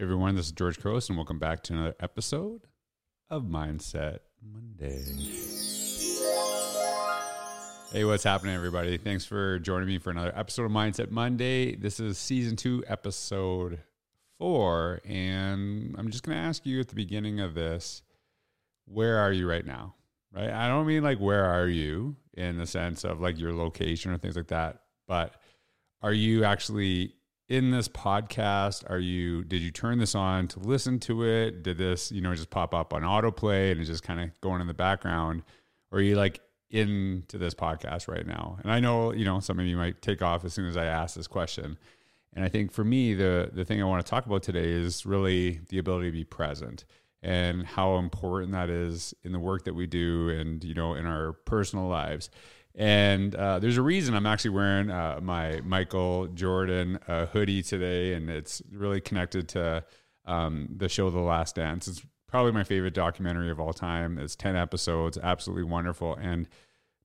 Everyone, this is George Couros, and welcome back to another episode of Mindset Monday. Hey, what's happening, everybody? Thanks for joining me for another episode of Mindset Monday. This is season two, episode four, and I'm just going to ask you at the beginning of this where are you right now? Right? I don't mean like where are you in the sense of like your location or things like that, but are you actually in this podcast? Are you did you turn this on to listen to it? Did this, you know, just pop up on autoplay and it's just kind of going in the background? Or are you like into this podcast right now? And I know, you know, some of you might take off as soon as I ask this question. And I think for me, the the thing I want to talk about today is really the ability to be present and how important that is in the work that we do and you know in our personal lives and uh, there's a reason I'm actually wearing uh, my Michael Jordan uh, hoodie today, and it's really connected to um, the show The Last Dance. It's probably my favorite documentary of all time. It's 10 episodes, absolutely wonderful. And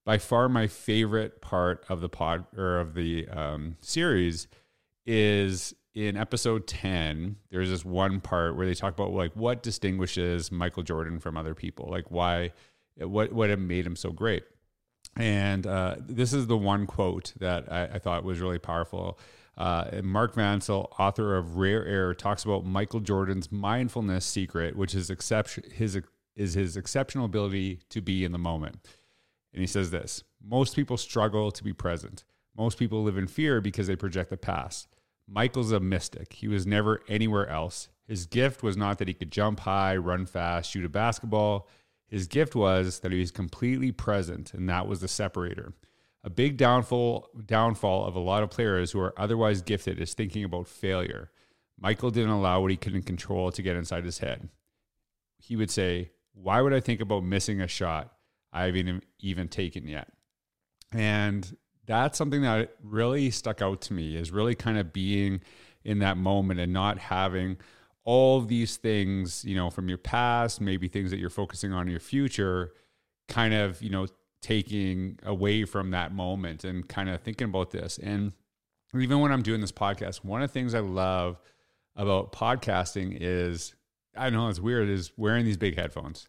by far my favorite part of the pod or of the um, series is in episode 10 there's this one part where they talk about like what distinguishes michael jordan from other people like why what what made him so great and uh, this is the one quote that I, I thought was really powerful. Uh, Mark Vancil, author of Rare Air, talks about Michael Jordan's mindfulness secret, which is his is his exceptional ability to be in the moment. And he says this: most people struggle to be present. Most people live in fear because they project the past. Michael's a mystic. He was never anywhere else. His gift was not that he could jump high, run fast, shoot a basketball. His gift was that he was completely present, and that was the separator. A big downfall downfall of a lot of players who are otherwise gifted is thinking about failure. Michael didn't allow what he couldn't control to get inside his head. He would say, "Why would I think about missing a shot I haven't even taken yet?" And that's something that really stuck out to me is really kind of being in that moment and not having all these things, you know, from your past, maybe things that you're focusing on in your future, kind of, you know, taking away from that moment and kind of thinking about this. And even when I'm doing this podcast, one of the things I love about podcasting is I know it's weird is wearing these big headphones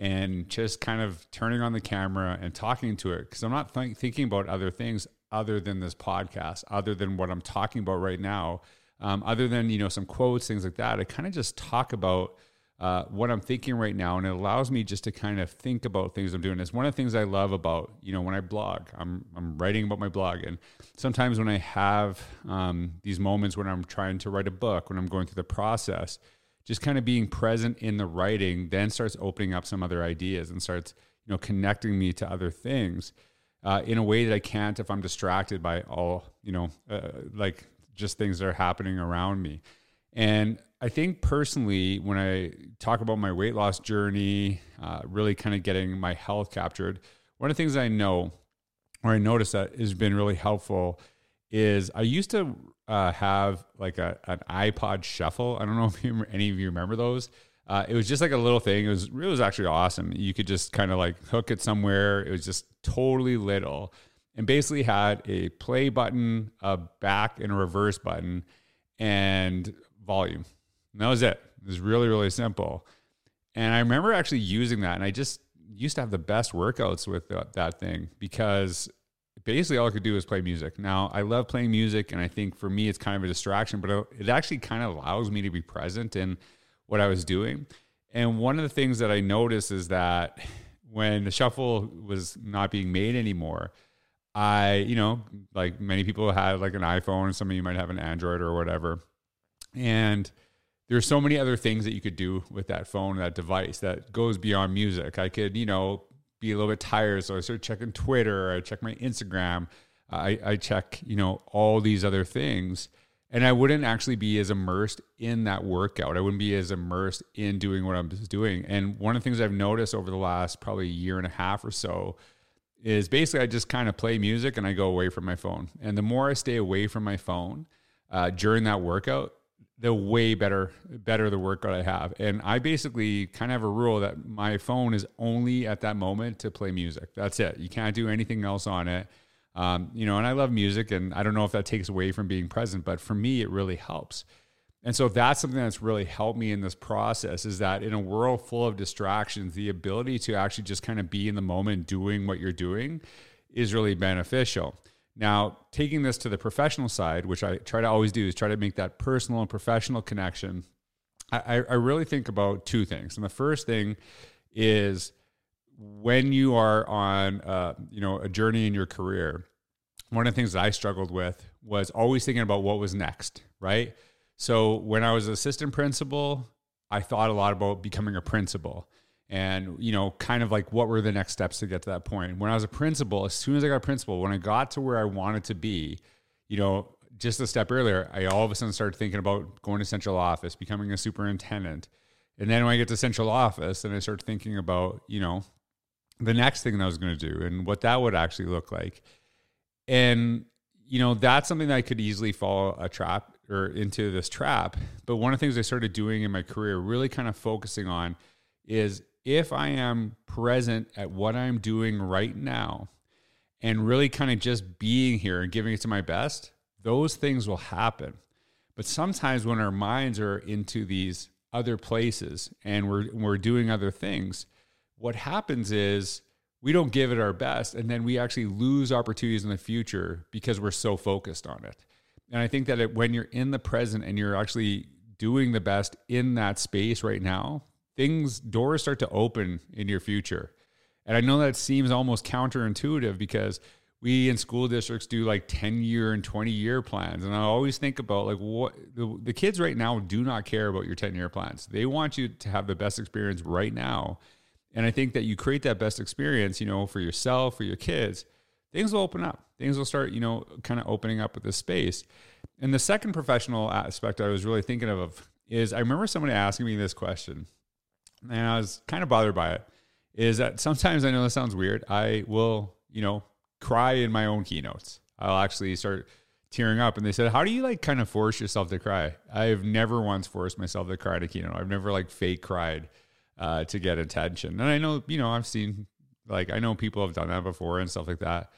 and just kind of turning on the camera and talking to it because I'm not th- thinking about other things other than this podcast, other than what I'm talking about right now um, other than you know some quotes, things like that. I kind of just talk about uh, what I'm thinking right now, and it allows me just to kind of think about things I'm doing. It's one of the things I love about you know when I blog. I'm I'm writing about my blog, and sometimes when I have um, these moments when I'm trying to write a book, when I'm going through the process, just kind of being present in the writing, then starts opening up some other ideas and starts you know connecting me to other things. Uh, in a way that I can't if I'm distracted by all, you know, uh, like just things that are happening around me. And I think personally, when I talk about my weight loss journey, uh, really kind of getting my health captured, one of the things I know or I notice that has been really helpful is I used to uh, have like a, an iPod shuffle. I don't know if you, any of you remember those. Uh, it was just like a little thing. It was it was actually awesome. You could just kind of like hook it somewhere. It was just totally little, and basically had a play button, a back and a reverse button, and volume. And that was it. It was really, really simple. And I remember actually using that, and I just used to have the best workouts with that thing because basically all I could do was play music. Now, I love playing music, and I think for me, it's kind of a distraction, but it actually kind of allows me to be present in what I was doing. And one of the things that I noticed is that when the shuffle was not being made anymore, I, you know, like many people had like an iPhone, and some of you might have an Android or whatever. And there's so many other things that you could do with that phone, that device that goes beyond music. I could, you know, be a little bit tired. So I start checking Twitter, I check my Instagram, I, I check, you know, all these other things. And I wouldn't actually be as immersed in that workout. I wouldn't be as immersed in doing what I'm just doing. And one of the things I've noticed over the last probably year and a half or so is basically I just kind of play music and I go away from my phone. And the more I stay away from my phone uh, during that workout, the way better better the workout I have. And I basically kind of have a rule that my phone is only at that moment to play music. That's it. You can't do anything else on it. Um, you know, and I love music, and I don't know if that takes away from being present, but for me, it really helps. And so that's something that's really helped me in this process is that in a world full of distractions, the ability to actually just kind of be in the moment doing what you're doing is really beneficial. Now, taking this to the professional side, which I try to always do, is try to make that personal and professional connection. I, I really think about two things. And the first thing is when you are on uh, you know a journey in your career, one of the things that I struggled with was always thinking about what was next, right? So when I was assistant principal, I thought a lot about becoming a principal and you know kind of like what were the next steps to get to that point. When i was a principal as soon as i got a principal when i got to where i wanted to be you know just a step earlier i all of a sudden started thinking about going to central office becoming a superintendent. And then when i get to central office and i start thinking about you know the next thing that i was going to do and what that would actually look like. And you know that's something that i could easily fall a trap or into this trap. But one of the things I started doing in my career, really kind of focusing on, is if I am present at what I'm doing right now and really kind of just being here and giving it to my best, those things will happen. But sometimes when our minds are into these other places and we're we're doing other things, what happens is we don't give it our best and then we actually lose opportunities in the future because we're so focused on it. And I think that it, when you're in the present and you're actually doing the best in that space right now, things, doors start to open in your future. And I know that seems almost counterintuitive because we in school districts do like 10 year and 20 year plans. And I always think about like what the, the kids right now do not care about your 10 year plans. They want you to have the best experience right now. And I think that you create that best experience, you know, for yourself, for your kids things will open up. Things will start, you know, kind of opening up with this space. And the second professional aspect I was really thinking of is I remember somebody asking me this question, and I was kind of bothered by it. Is that sometimes I know this sounds weird. I will, you know, cry in my own keynotes. I'll actually start tearing up. And they said, How do you like kind of force yourself to cry? I've never once forced myself to cry at a keynote. I've never like fake cried uh, to get attention. And I know, you know, I've seen like I know people have done that before and stuff like that,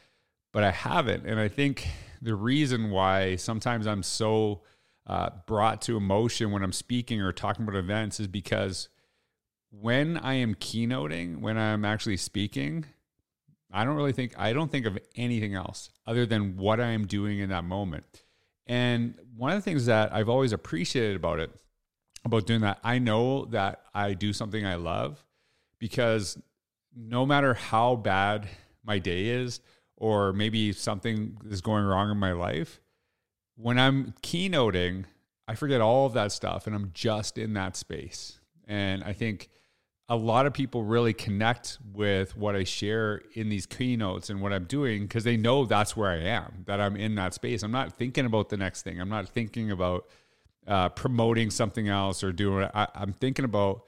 but I haven't. And I think the reason why sometimes I'm so uh, brought to emotion when I'm speaking or talking about events is because when I am keynoting, when I'm actually speaking, I don't really think I don't think of anything else other than what I am doing in that moment. And one of the things that I've always appreciated about it, about doing that, I know that I do something I love because no matter how bad my day is, or maybe something is going wrong in my life, when I'm keynoting, I forget all of that stuff and I'm just in that space. And I think a lot of people really connect with what I share in these keynotes and what I'm doing because they know that's where I am, that I'm in that space. I'm not thinking about the next thing. I'm not thinking about uh, promoting something else or doing. I, I'm thinking about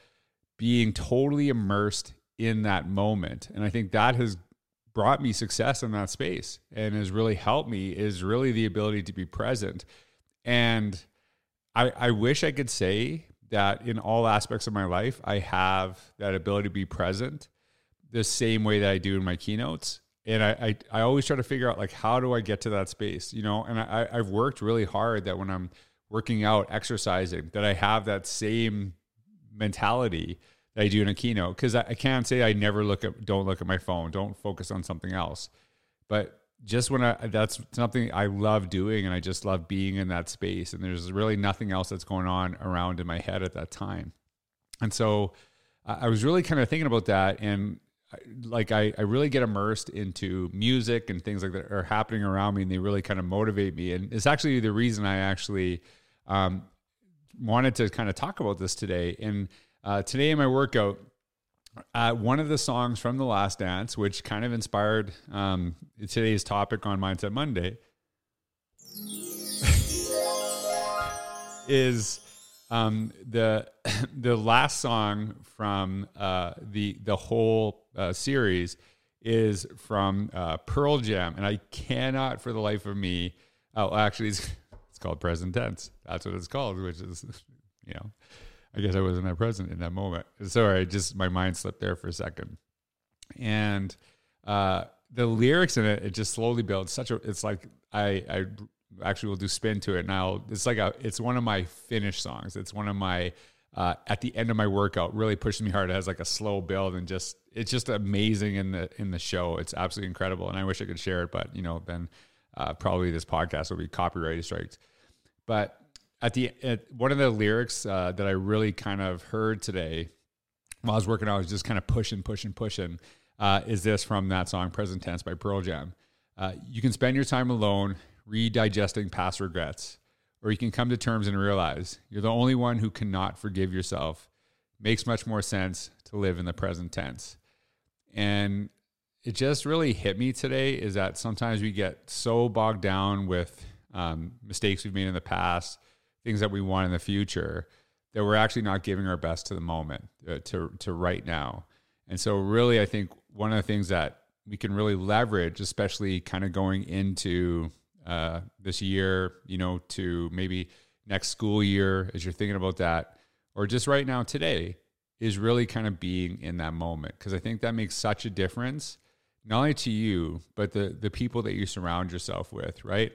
being totally immersed in that moment. And I think that has brought me success in that space and has really helped me is really the ability to be present. And I, I wish I could say that in all aspects of my life, I have that ability to be present the same way that I do in my keynotes. And I, I, I always try to figure out like how do I get to that space, you know? And I, I've worked really hard that when I'm working out, exercising, that I have that same mentality that I do in a keynote because I, I can't say I never look at don't look at my phone, don't focus on something else. But just when I that's something I love doing and I just love being in that space and there's really nothing else that's going on around in my head at that time. And so I was really kind of thinking about that and like I, I really get immersed into music and things like that are happening around me and they really kind of motivate me. And it's actually the reason I actually um, wanted to kind of talk about this today. And uh, today in my workout, uh, one of the songs from The Last Dance, which kind of inspired um, today's topic on Mindset Monday, is um, the the last song from uh, the the whole uh, series is from uh, Pearl Jam, and I cannot for the life of me. Oh, actually, it's, it's called present tense. That's what it's called, which is you know I guess I wasn't that present in that moment. Sorry, I just my mind slipped there for a second. And uh, the lyrics in it, it just slowly builds. Such a, it's like I, I actually we'll do spin to it. And I'll, it's like a, it's one of my finish songs. It's one of my, uh, at the end of my workout, really pushes me hard. It has like a slow build and just, it's just amazing in the, in the show. It's absolutely incredible. And I wish I could share it, but you know, then, uh, probably this podcast will be copyright strikes. But at the, at one of the lyrics, uh, that I really kind of heard today while I was working I was just kind of pushing, pushing, pushing, uh, is this from that song Present Tense by Pearl Jam. Uh, you can spend your time alone redigesting past regrets, or you can come to terms and realize you're the only one who cannot forgive yourself. Makes much more sense to live in the present tense. And it just really hit me today is that sometimes we get so bogged down with um, mistakes we've made in the past, things that we want in the future, that we're actually not giving our best to the moment, uh, to to right now. And so, really, I think one of the things that we can really leverage, especially kind of going into uh, this year, you know, to maybe next school year as you're thinking about that, or just right now today, is really kind of being in that moment because I think that makes such a difference, not only to you but the the people that you surround yourself with, right?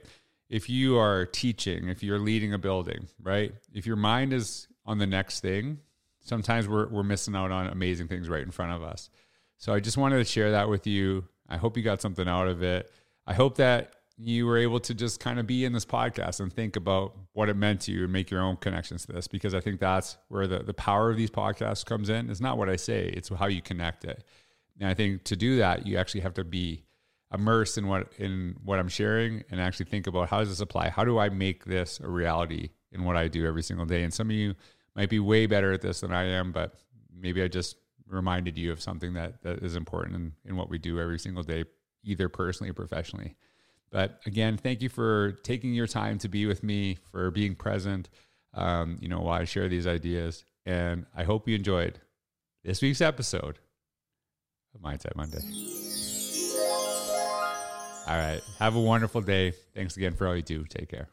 If you are teaching, if you're leading a building, right? If your mind is on the next thing, sometimes we're we're missing out on amazing things right in front of us. So I just wanted to share that with you. I hope you got something out of it. I hope that you were able to just kind of be in this podcast and think about what it meant to you and make your own connections to this because I think that's where the, the power of these podcasts comes in. It's not what I say, it's how you connect it. And I think to do that, you actually have to be immersed in what in what I'm sharing and actually think about how does this apply? How do I make this a reality in what I do every single day? And some of you might be way better at this than I am, but maybe I just reminded you of something that, that is important in, in what we do every single day, either personally or professionally. But again, thank you for taking your time to be with me, for being present, um, you know, while I share these ideas. And I hope you enjoyed this week's episode of Mindset Monday. All right. Have a wonderful day. Thanks again for all you do. Take care.